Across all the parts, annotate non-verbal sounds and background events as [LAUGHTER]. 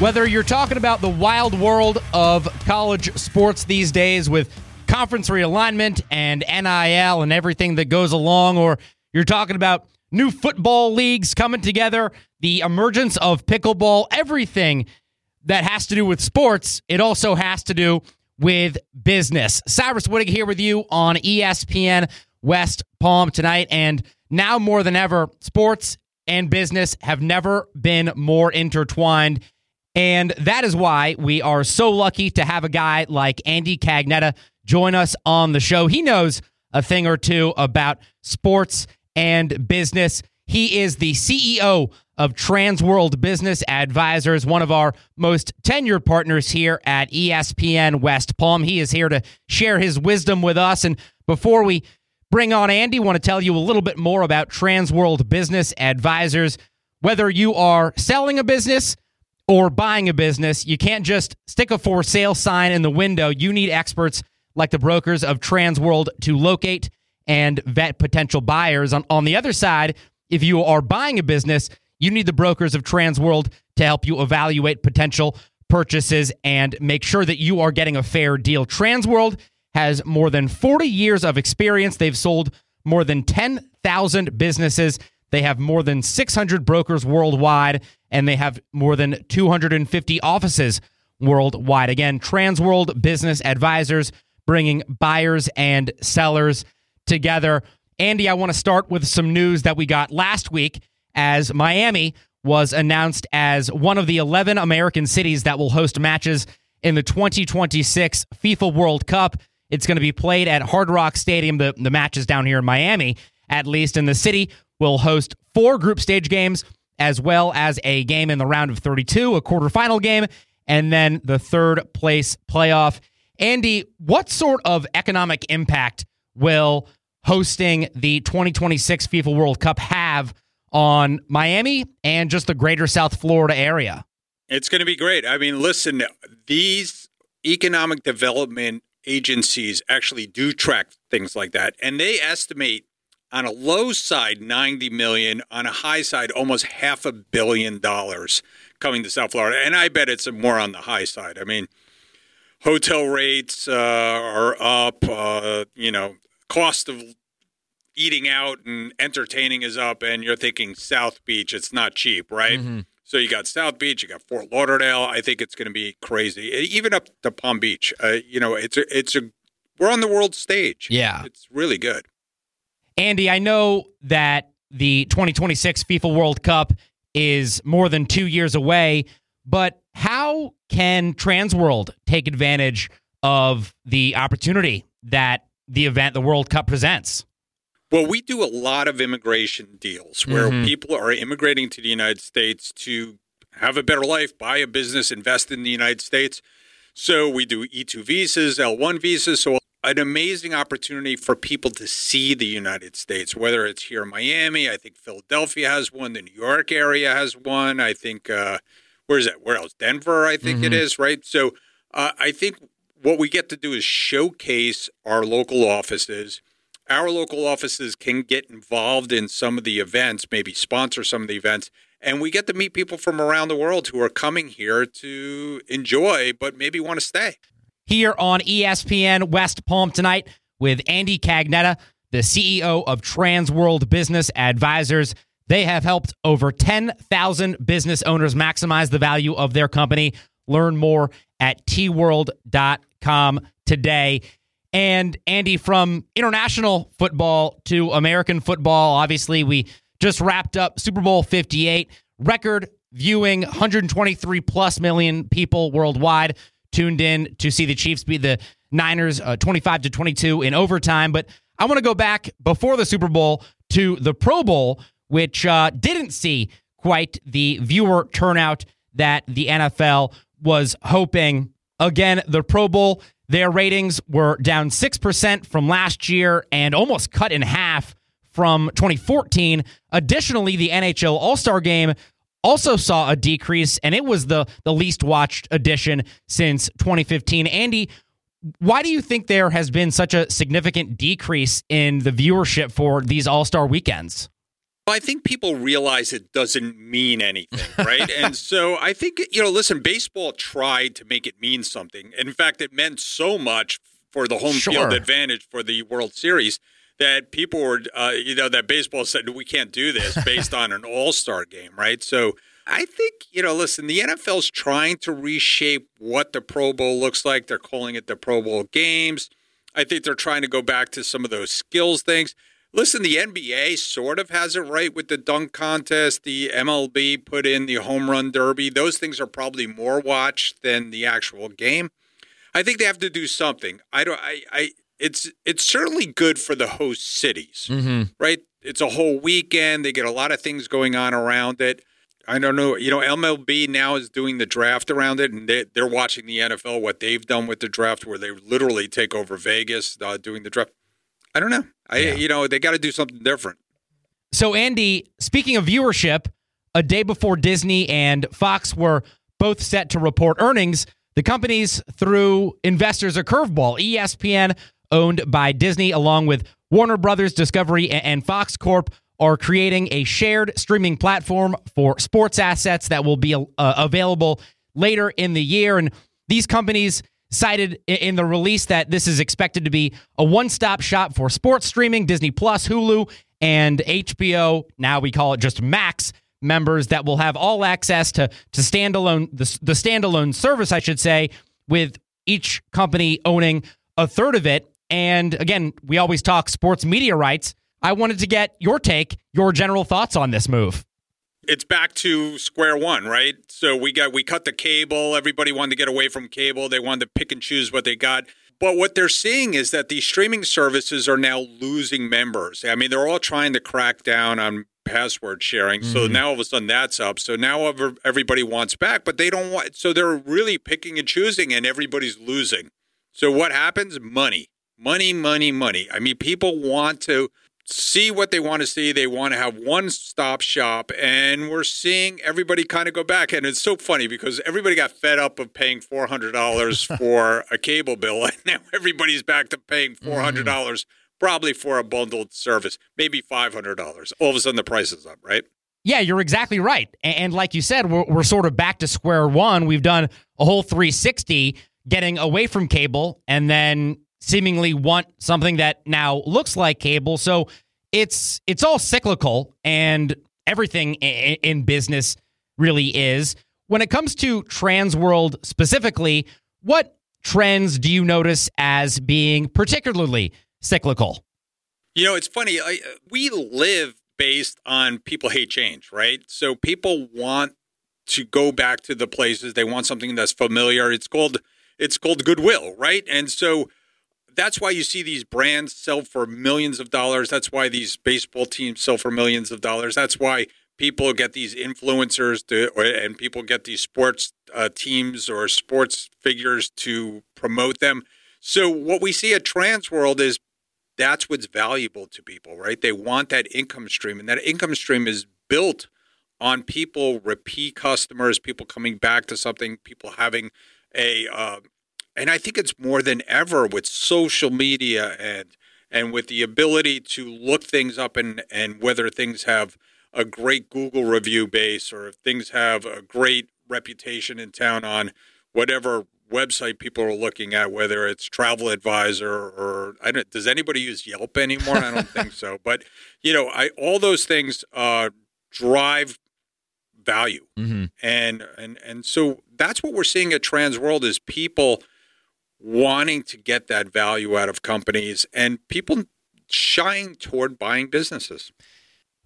Whether you're talking about the wild world of college sports these days with conference realignment and NIL and everything that goes along, or you're talking about new football leagues coming together, the emergence of pickleball, everything that has to do with sports, it also has to do with business. Cyrus Whittig here with you on ESPN West Palm tonight. And now more than ever, sports and business have never been more intertwined. And that is why we are so lucky to have a guy like Andy Cagnetta join us on the show. He knows a thing or two about sports and business. He is the CEO of Trans World Business Advisors, one of our most tenured partners here at ESPN West Palm. He is here to share his wisdom with us. And before we bring on Andy, want to tell you a little bit more about Trans World Business Advisors. Whether you are selling a business, or buying a business, you can't just stick a for sale sign in the window. You need experts like the brokers of Transworld to locate and vet potential buyers. On, on the other side, if you are buying a business, you need the brokers of Transworld to help you evaluate potential purchases and make sure that you are getting a fair deal. Transworld has more than 40 years of experience. They've sold more than 10,000 businesses. They have more than 600 brokers worldwide and they have more than 250 offices worldwide. Again, Transworld Business Advisors bringing buyers and sellers together. Andy, I want to start with some news that we got last week as Miami was announced as one of the 11 American cities that will host matches in the 2026 FIFA World Cup. It's going to be played at Hard Rock Stadium. The, the down here in Miami, at least. in the city will host four group stage games as well as a game in the round of 32, a quarterfinal game, and then the third place playoff. Andy, what sort of economic impact will hosting the 2026 FIFA World Cup have on Miami and just the greater South Florida area? It's going to be great. I mean, listen, these economic development agencies actually do track things like that, and they estimate on a low side 90 million on a high side almost half a billion dollars coming to south florida. And i bet it's more on the high side. I mean hotel rates uh, are up uh, you know cost of eating out and entertaining is up and you're thinking south beach it's not cheap right? Mm-hmm. so you got south beach you got fort lauderdale. I think it's going to be crazy. Even up to palm beach uh, you know it's a, it's a we're on the world stage. Yeah. It's really good Andy, I know that the 2026 FIFA World Cup is more than two years away, but how can Transworld take advantage of the opportunity that the event, the World Cup, presents? Well, we do a lot of immigration deals where mm-hmm. people are immigrating to the United States to have a better life, buy a business, invest in the United States. So we do E2 visas, L1 visas. So an amazing opportunity for people to see the United States, whether it's here in Miami. I think Philadelphia has one. The New York area has one. I think, uh, where is that? Where else? Denver, I think mm-hmm. it is, right? So uh, I think what we get to do is showcase our local offices. Our local offices can get involved in some of the events, maybe sponsor some of the events, and we get to meet people from around the world who are coming here to enjoy, but maybe want to stay here on ESPN West Palm tonight with Andy Cagnetta, the CEO of Trans World Business Advisors. They have helped over 10,000 business owners maximize the value of their company. Learn more at tworld.com today. And Andy, from international football to American football, obviously, we just wrapped up Super Bowl 58, record viewing 123 plus million people worldwide tuned in to see the Chiefs beat the Niners uh, 25 to 22 in overtime. But I want to go back before the Super Bowl to the Pro Bowl, which uh, didn't see quite the viewer turnout that the NFL was hoping. Again, the Pro Bowl, their ratings were down 6% from last year and almost cut in half from 2014. Additionally, the NHL All Star game also saw a decrease, and it was the the least watched edition since 2015. Andy, why do you think there has been such a significant decrease in the viewership for these All Star weekends? I think people realize it doesn't mean anything, [LAUGHS] right? and so I think, you know, listen, baseball tried to make it mean something. In fact, it meant so much for the home sure. field advantage for the World Series that people were, uh, you know, that baseball said, we can't do this [LAUGHS] based on an all star game, right? So I think, you know, listen, the NFL's trying to reshape what the Pro Bowl looks like. They're calling it the Pro Bowl games. I think they're trying to go back to some of those skills things. Listen, the NBA sort of has it right with the dunk contest. The MLB put in the home run derby. Those things are probably more watched than the actual game. I think they have to do something. I don't. I. I it's it's certainly good for the host cities, mm-hmm. right? It's a whole weekend. They get a lot of things going on around it. I don't know. You know, MLB now is doing the draft around it, and they, are watching the NFL what they've done with the draft, where they literally take over Vegas uh, doing the draft. I don't know. I yeah. you know they got to do something different. So Andy, speaking of viewership, a day before Disney and Fox were both set to report earnings, the companies threw investors a curveball. ESPN, owned by Disney, along with Warner Brothers Discovery and Fox Corp, are creating a shared streaming platform for sports assets that will be uh, available later in the year. And these companies cited in the release that this is expected to be a one-stop shop for sports streaming, Disney Plus, Hulu, and HBO. Now we call it just Max members that will have all access to to standalone the, the standalone service, I should say, with each company owning a third of it. And again, we always talk sports media rights. I wanted to get your take, your general thoughts on this move it's back to square one, right? So we got we cut the cable. Everybody wanted to get away from cable. They wanted to pick and choose what they got. But what they're seeing is that these streaming services are now losing members. I mean, they're all trying to crack down on password sharing. Mm-hmm. So now all of a sudden that's up. So now everybody wants back, but they don't want. So they're really picking and choosing, and everybody's losing. So what happens? Money, money, money, money. I mean, people want to see what they want to see. They want to have one stop shop. And we're seeing everybody kind of go back. And it's so funny because everybody got fed up of paying $400 [LAUGHS] for a cable bill. And now everybody's back to paying $400 mm. probably for a bundled service, maybe $500. All of a sudden the price is up, right? Yeah, you're exactly right. And like you said, we're, we're sort of back to square one. We've done a whole 360 getting away from cable and then seemingly want something that now looks like cable. So it's it's all cyclical, and everything in, in business really is. When it comes to trans world specifically, what trends do you notice as being particularly cyclical? You know, it's funny. I, we live based on people hate change, right? So people want to go back to the places they want something that's familiar. It's called it's called goodwill, right? And so that's why you see these brands sell for millions of dollars. That's why these baseball teams sell for millions of dollars. That's why people get these influencers to, and people get these sports uh, teams or sports figures to promote them. So what we see at Trans World is that's what's valuable to people, right? They want that income stream, and that income stream is built on people, repeat customers, people coming back to something, people having a uh, and I think it's more than ever with social media and and with the ability to look things up and and whether things have a great Google review base or if things have a great reputation in town on whatever website people are looking at, whether it's Travel Advisor or I don't. Does anybody use Yelp anymore? I don't think so. But you know, I all those things uh, drive value, mm-hmm. and and and so that's what we're seeing at Trans World is people wanting to get that value out of companies and people shying toward buying businesses.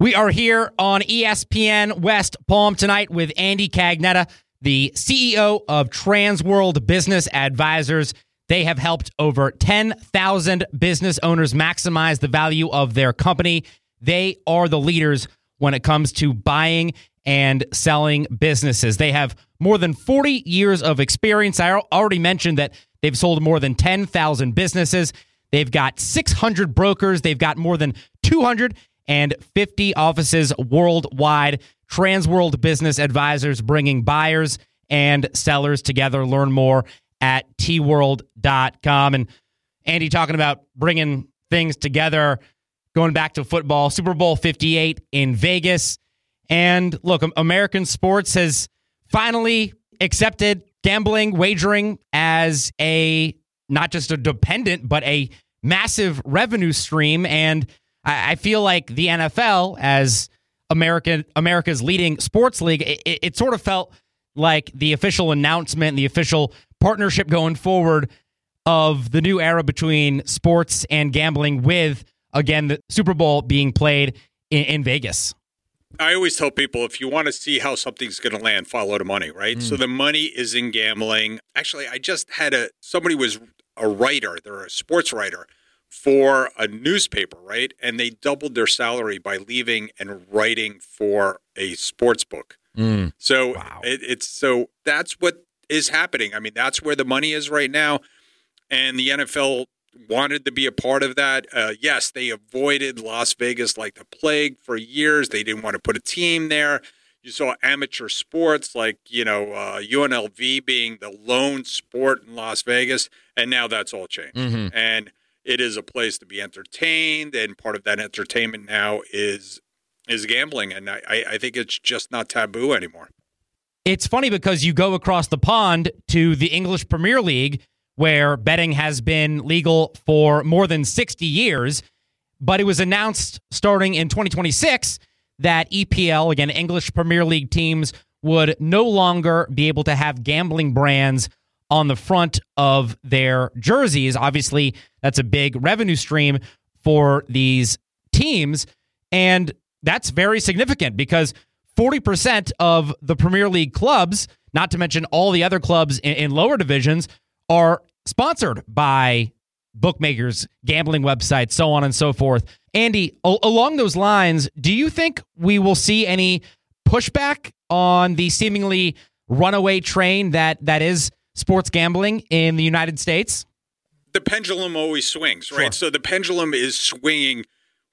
We are here on ESPN West Palm tonight with Andy Cagnetta, the CEO of Transworld Business Advisors. They have helped over 10,000 business owners maximize the value of their company. They are the leaders when it comes to buying and selling businesses. They have more than 40 years of experience. I already mentioned that They've sold more than 10,000 businesses. They've got 600 brokers. They've got more than 250 offices worldwide. Transworld Business Advisors bringing buyers and sellers together. Learn more at tworld.com. And Andy talking about bringing things together going back to football, Super Bowl 58 in Vegas. And look, American sports has finally accepted gambling, wagering as a not just a dependent, but a massive revenue stream. And I, I feel like the NFL, as American America's leading sports league, it, it sort of felt like the official announcement, the official partnership going forward of the new era between sports and gambling with again the Super Bowl being played in, in Vegas. I always tell people if you want to see how something's going to land, follow the money, right? Mm. So the money is in gambling. Actually, I just had a somebody was a writer, they're a sports writer for a newspaper, right? And they doubled their salary by leaving and writing for a sports book. Mm. So wow. it, it's so that's what is happening. I mean, that's where the money is right now. And the NFL wanted to be a part of that. Uh, yes, they avoided Las Vegas like the plague for years. They didn't want to put a team there. You saw amateur sports like, you know, uh, UNLV being the lone sport in Las Vegas. And now that's all changed. Mm-hmm. And it is a place to be entertained. And part of that entertainment now is is gambling. And I, I think it's just not taboo anymore. It's funny because you go across the pond to the English Premier League where betting has been legal for more than 60 years. But it was announced starting in 2026 that EPL, again, English Premier League teams, would no longer be able to have gambling brands on the front of their jerseys. Obviously, that's a big revenue stream for these teams. And that's very significant because 40% of the Premier League clubs, not to mention all the other clubs in, in lower divisions, are sponsored by bookmakers, gambling websites, so on and so forth. Andy, o- along those lines, do you think we will see any pushback on the seemingly runaway train that that is sports gambling in the United States? The pendulum always swings, right? Sure. So the pendulum is swinging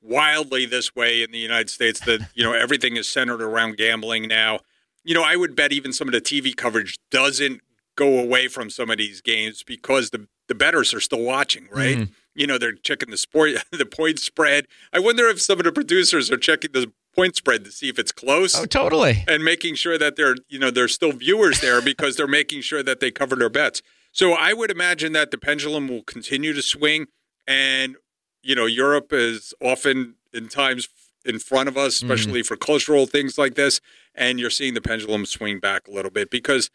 wildly this way in the United States that, you know, everything is centered around gambling now. You know, I would bet even some of the TV coverage doesn't go away from some of these games because the the bettors are still watching, right? Mm. You know, they're checking the sport, [LAUGHS] the point spread. I wonder if some of the producers are checking the point spread to see if it's close. Oh, totally. And making sure that they're, you know, there's still viewers there because they're making sure that they cover their bets. So I would imagine that the pendulum will continue to swing, and you know, Europe is often in times in front of us, mm-hmm. especially mm. for cultural things like this, and you're seeing the pendulum swing back a little bit because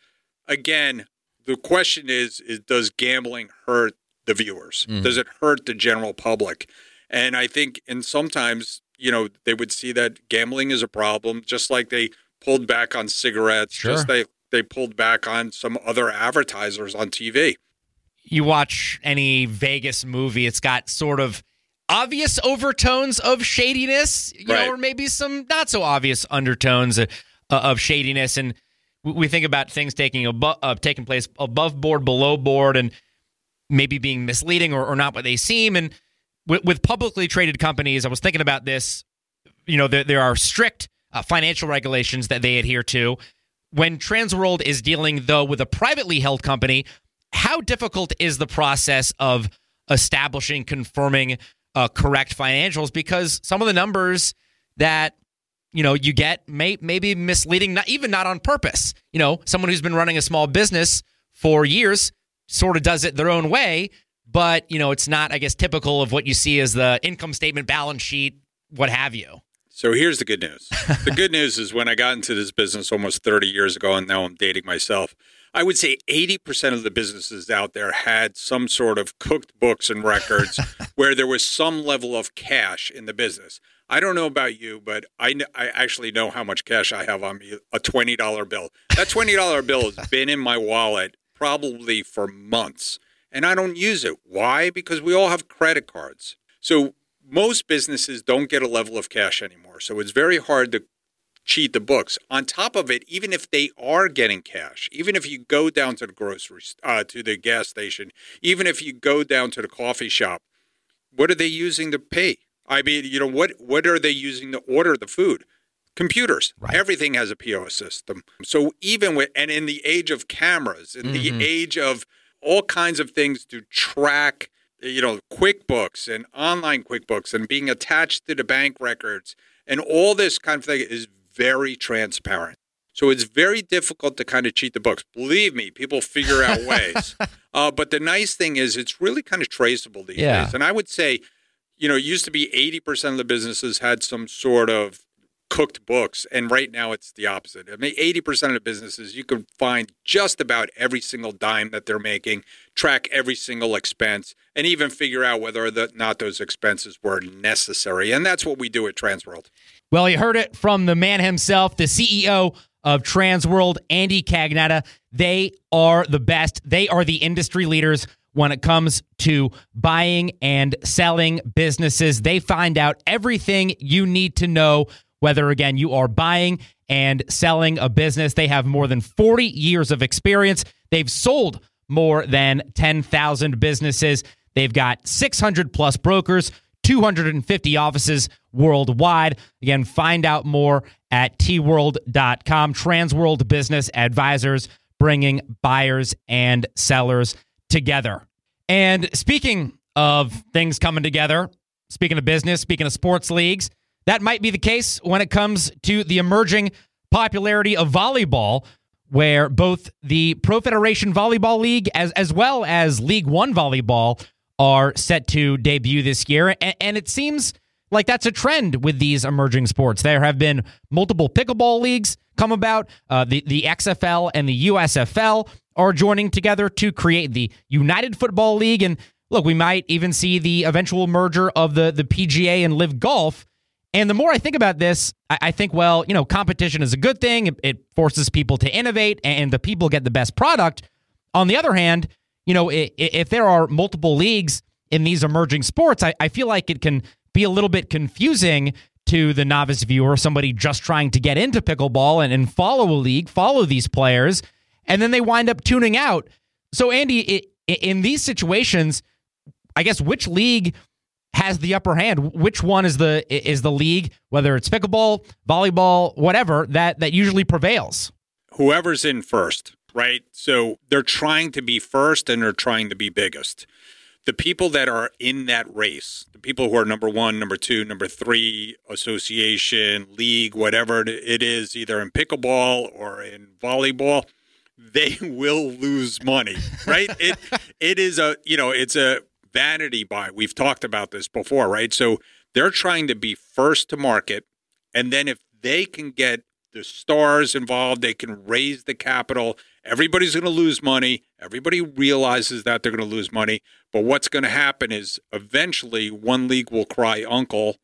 again, the question is, is does gambling hurt the viewers? Mm. Does it hurt the general public? And I think, and sometimes, you know, they would see that gambling is a problem, just like they pulled back on cigarettes, sure. just they they pulled back on some other advertisers on TV. You watch any Vegas movie, it's got sort of obvious overtones of shadiness, you right. know, or maybe some not so obvious undertones of, of shadiness. And we think about things taking above, uh, taking place above board, below board, and maybe being misleading or, or not what they seem. And with, with, publicly traded companies, I was thinking about this. You know, there, there are strict uh, financial regulations that they adhere to. When Transworld is dealing, though, with a privately held company, how difficult is the process of establishing, confirming uh, correct financials? Because some of the numbers that you know you get may maybe misleading not even not on purpose. You know someone who's been running a small business for years sort of does it their own way but you know it's not i guess typical of what you see as the income statement balance sheet what have you. So here's the good news. The good news is when i got into this business almost 30 years ago and now i'm dating myself i would say 80% of the businesses out there had some sort of cooked books and records [LAUGHS] where there was some level of cash in the business I don't know about you, but I, I actually know how much cash I have on me a $20 bill. That $20 bill has been in my wallet probably for months, and I don't use it. Why? Because we all have credit cards. So most businesses don't get a level of cash anymore. So it's very hard to cheat the books. On top of it, even if they are getting cash, even if you go down to the grocery, uh, to the gas station, even if you go down to the coffee shop, what are they using to pay? I mean, you know, what what are they using to order the food? Computers. Right. Everything has a POS system. So even with and in the age of cameras, in mm-hmm. the age of all kinds of things to track you know, QuickBooks and online QuickBooks and being attached to the bank records and all this kind of thing is very transparent. So it's very difficult to kind of cheat the books. Believe me, people figure out [LAUGHS] ways. uh, but the nice thing is, it's really kind of traceable these Yeah. days. And I would say, you know, it used to be 80% of the businesses had some sort of cooked books. And right now it's the opposite. I mean, 80% of the businesses, you can find just about every single dime that they're making, track every single expense, and even figure out whether or not those expenses were necessary. And that's what we do at Transworld. Well, you heard it from the man himself, the CEO of Transworld, Andy Cagnetta. They are the best. They are the industry leaders when it comes to buying and selling businesses. They find out everything you need to know, whether, again, you are buying and selling a business. They have more than 40 years of experience. They've sold more than 10,000 businesses. They've got 600 plus brokers, 250 offices worldwide. Again, find out more at tworld.com. Transworld Business Advisors bringing buyers and sellers together. And speaking of things coming together, speaking of business, speaking of sports leagues, that might be the case when it comes to the emerging popularity of volleyball, where both the Pro Federation Volleyball League as, as well as League One Volleyball are set to debut this year. And, and it seems like that's a trend with these emerging sports. There have been multiple pickleball leagues come about. Uh, the, the XFL and the USFL are joining together to create the United Football League. And look, we might even see the eventual merger of the, the PGA and LIV Golf. And the more I think about this, I, I think, well, you know, competition is a good thing. It, it forces people to innovate and the people get the best product. On the other hand, you know, i- i- if there are multiple leagues in these emerging sports, I, I feel like it can be a little bit confusing to the novice viewer, somebody just trying to get into pickleball and, and follow a league, follow these players, and then they wind up tuning out. So, Andy, in these situations, I guess which league has the upper hand? Which one is the is the league, whether it's pickleball, volleyball, whatever that that usually prevails? whoever's in first, right? So they're trying to be first and they're trying to be biggest. The people that are in that race, the people who are number one, number two, number three, association, league, whatever it is, either in pickleball or in volleyball, they [LAUGHS] will lose money, right? it [LAUGHS] it is a you know it's a vanity buy. We've talked about this before, right? So they're trying to be first to market, and then if they can get the stars involved, they can raise the capital. Everybody's going to lose money. Everybody realizes that they're going to lose money. But what's going to happen is eventually one league will cry uncle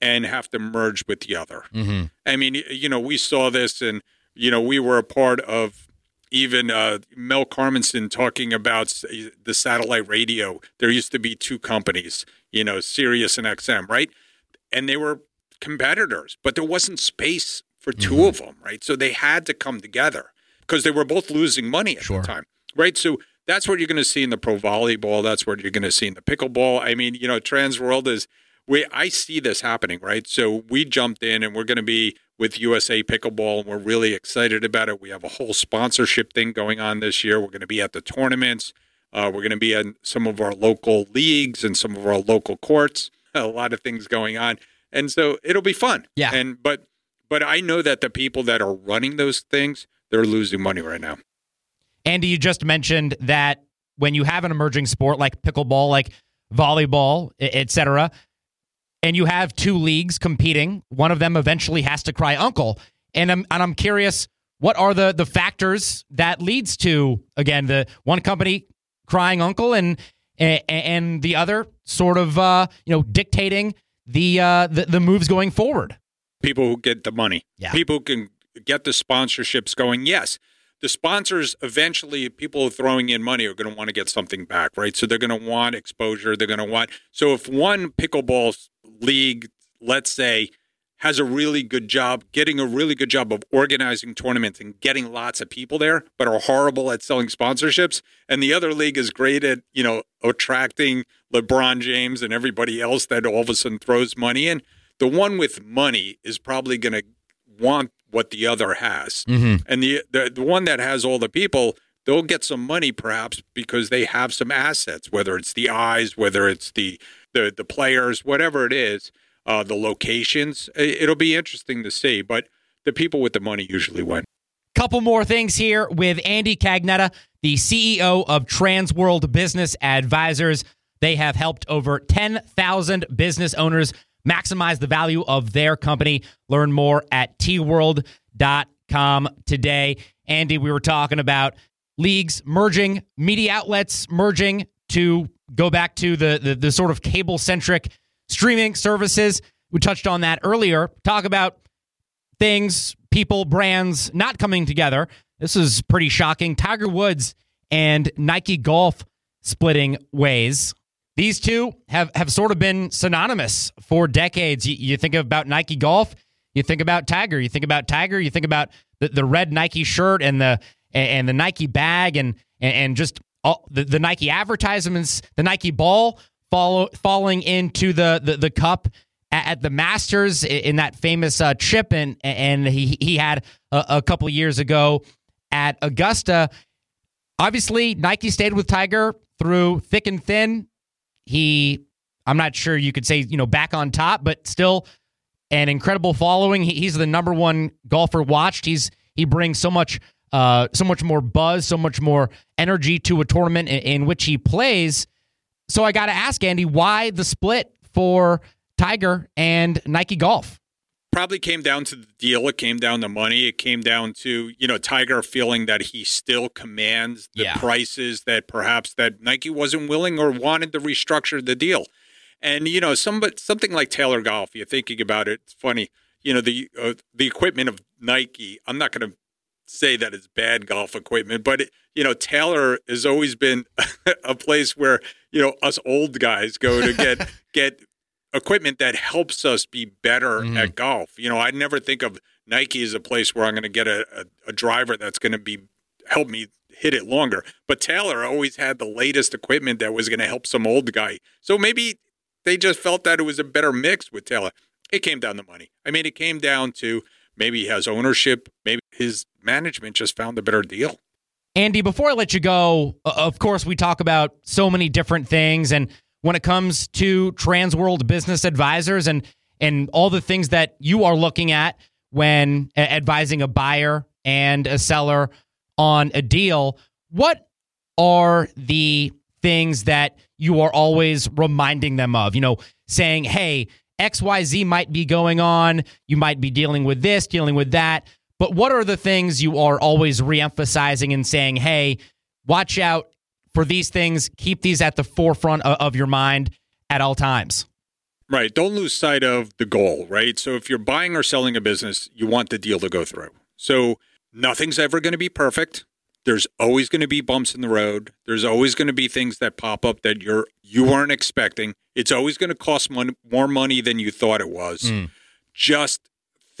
and have to merge with the other. Mm-hmm. I mean, you know, we saw this, and you know, we were a part of even uh, Mel Karmazin talking about the satellite radio. There used to be two companies, you know, Sirius and XM, right? And they were competitors, but there wasn't space for 2 of them, right? So they had to come together because they were both losing money at Sure. the time, right? So that's what you're going to see in the pro volleyball. That's what you're going to see in the pickleball. I mean, you know, Trans World is we I see this happening, right? So we jumped in and we're going to be with USA Pickleball and we're really excited about it. We have a whole sponsorship thing going on this year. We're going to be at the tournaments. Uh, we're going to be in some of our local leagues and some of our local courts. [LAUGHS] A lot of things going on, and so it'll be fun. Yeah. And but but I know that the people that are running those things, they're losing money right now. Andy, you just mentioned that when you have an emerging sport like pickleball, like volleyball, e- et cetera, and you have two leagues competing, one of them eventually has to cry uncle. And I'm and I'm curious, what are the the factors that leads to again the one company crying uncle and a- and the other sort of uh, you know dictating the uh, the, the moves going forward. people who get the money. Yeah. People who can get the sponsorships going. Yes. The sponsors eventually people throwing in money are going to want to get something back, right? So they're going to want exposure, they're going to want So if one pickleball league, let's say, has a really good job getting a really good job of organizing tournaments and getting lots of people there, but are horrible at selling sponsorships. And the other league is great at, you know, attracting LeBron James and everybody else that all of a sudden throws money in. The one with money is probably going to want what the other has. Mm-hmm. And the, the the one that has all the people, they'll get some money perhaps because they have some assets, whether it's the eyes, whether it's the the, the players, whatever it is, uh, the locations. It'll be interesting to see, but the people with the money usually win. Couple more things here with Andy Cagnetta, the CEO of Transworld Business Advisors. They have helped over 10,000 business owners maximize the value of their company. Learn more at tworld.com today. Andy, we were talking about leagues merging, media outlets merging to go back to the, the, the sort of cable centric streaming services. We touched on that earlier. Talk about things, people, brands not coming together. This is pretty shocking. Tiger Woods and Nike Golf splitting ways. These two have, have sort of been synonymous for decades. You, you, think about Nike Golf, you think about Tiger, you think about Tiger, you think about the, the red Nike shirt and the and the Nike bag and and just all, the, the Nike advertisements, the Nike ball follow, falling into the, the, the cup at, at, the Masters in that famous uh, chip, and and he he had a, a couple years ago at Augusta. Obviously, Nike stayed with Tiger through thick and thin. He, I'm not sure you could say you know back on top, but still an incredible following. He, he's the number one golfer watched. He's he brings so much uh, so much more buzz, so much more energy to a tournament in, in which he plays. So I got to ask Andy, why the split for Tiger and Nike Golf? Probably came down to the deal. It came down to money. It came down to you know Tiger feeling that he still commands the yeah. prices that perhaps that Nike wasn't willing or wanted to restructure the deal. And you know, some something like Taylor Golf. You're thinking about it. It's funny. You know the uh, the equipment of Nike. I'm not going to say that it's bad golf equipment, but it, you know, Taylor has always been [LAUGHS] a place where you know us old guys go to get [LAUGHS] get equipment that helps us be better mm-hmm. at golf. You know, I never think of Nike as a place where I'm going to get a, a, a driver that's going to be help me hit it longer. But Taylor always had the latest equipment that was going to help some old guy. So maybe they just felt that it was a better mix with Taylor. It came down to money. I mean, it came down to maybe he has ownership, maybe his management just found a better deal. Andy, before I let you go, uh, of course, we talk about so many different things. And when it comes to Trans World Business Advisors and, and all the things that you are looking at when advising a buyer and a seller on a deal, what are the things that you are always reminding them of? You know, saying, hey, XYZ might be going on. You might be dealing with this, dealing with that. But what are the things you are always reemphasizing and saying, hey, watch out for these things, keep these at the forefront of your mind at all times? Right. Don't lose sight of the goal, right? So if you're buying or selling a business, you want the deal to go through. So nothing's ever going to be perfect. There's always going to be bumps in the road. There's always going to be things that pop up that you're you weren't expecting. It's always going to cost mon- more money than you thought it was. Mm. Just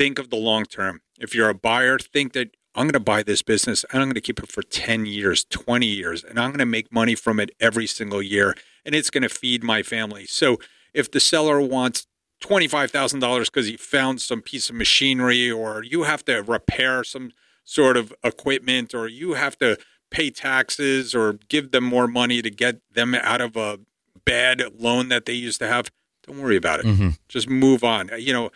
think of the long term. If you're a buyer, think that I'm going to buy this business and I'm going to keep it for 10 years, 20 years, and I'm going to make money from it every single year and it's going to feed my family. So if the seller wants $25,000 because he found some piece of machinery or you have to repair some sort of equipment or you have to pay taxes or give them more money to get them out of a bad loan that they used to have, don't worry about it. Mm-hmm. Just move on. You know,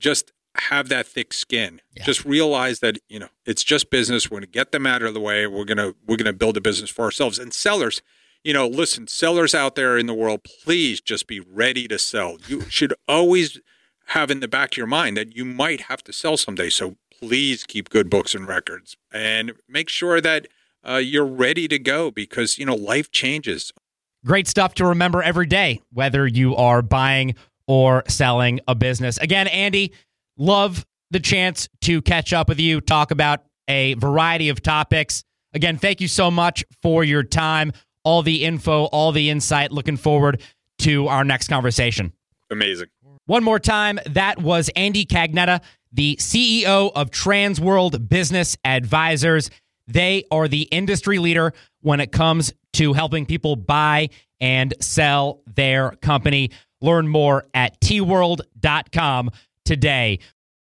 just have that thick skin. Yeah. Just realize that, you know, it's just business. We're going to get them out of the way. We're going to we're going to build a business for ourselves. And sellers, you know, listen, sellers out there in the world, please just be ready to sell. You should always have in the back of your mind that you might have to sell someday. So please keep good books and records and make sure that uh, you're ready to go because, you know, life changes. Great stuff to remember every day, whether you are buying or selling a business. Again, Andy, love the chance to catch up with you, talk about a variety of topics. Again, thank you so much for your time, all the info, all the insight. Looking forward to our next conversation. Amazing. One more time, that was Andy Cagnetta, the CEO of Transworld Business Advisors. They are the industry leader when it comes to helping people buy and sell their company. Learn more at tworld.com today.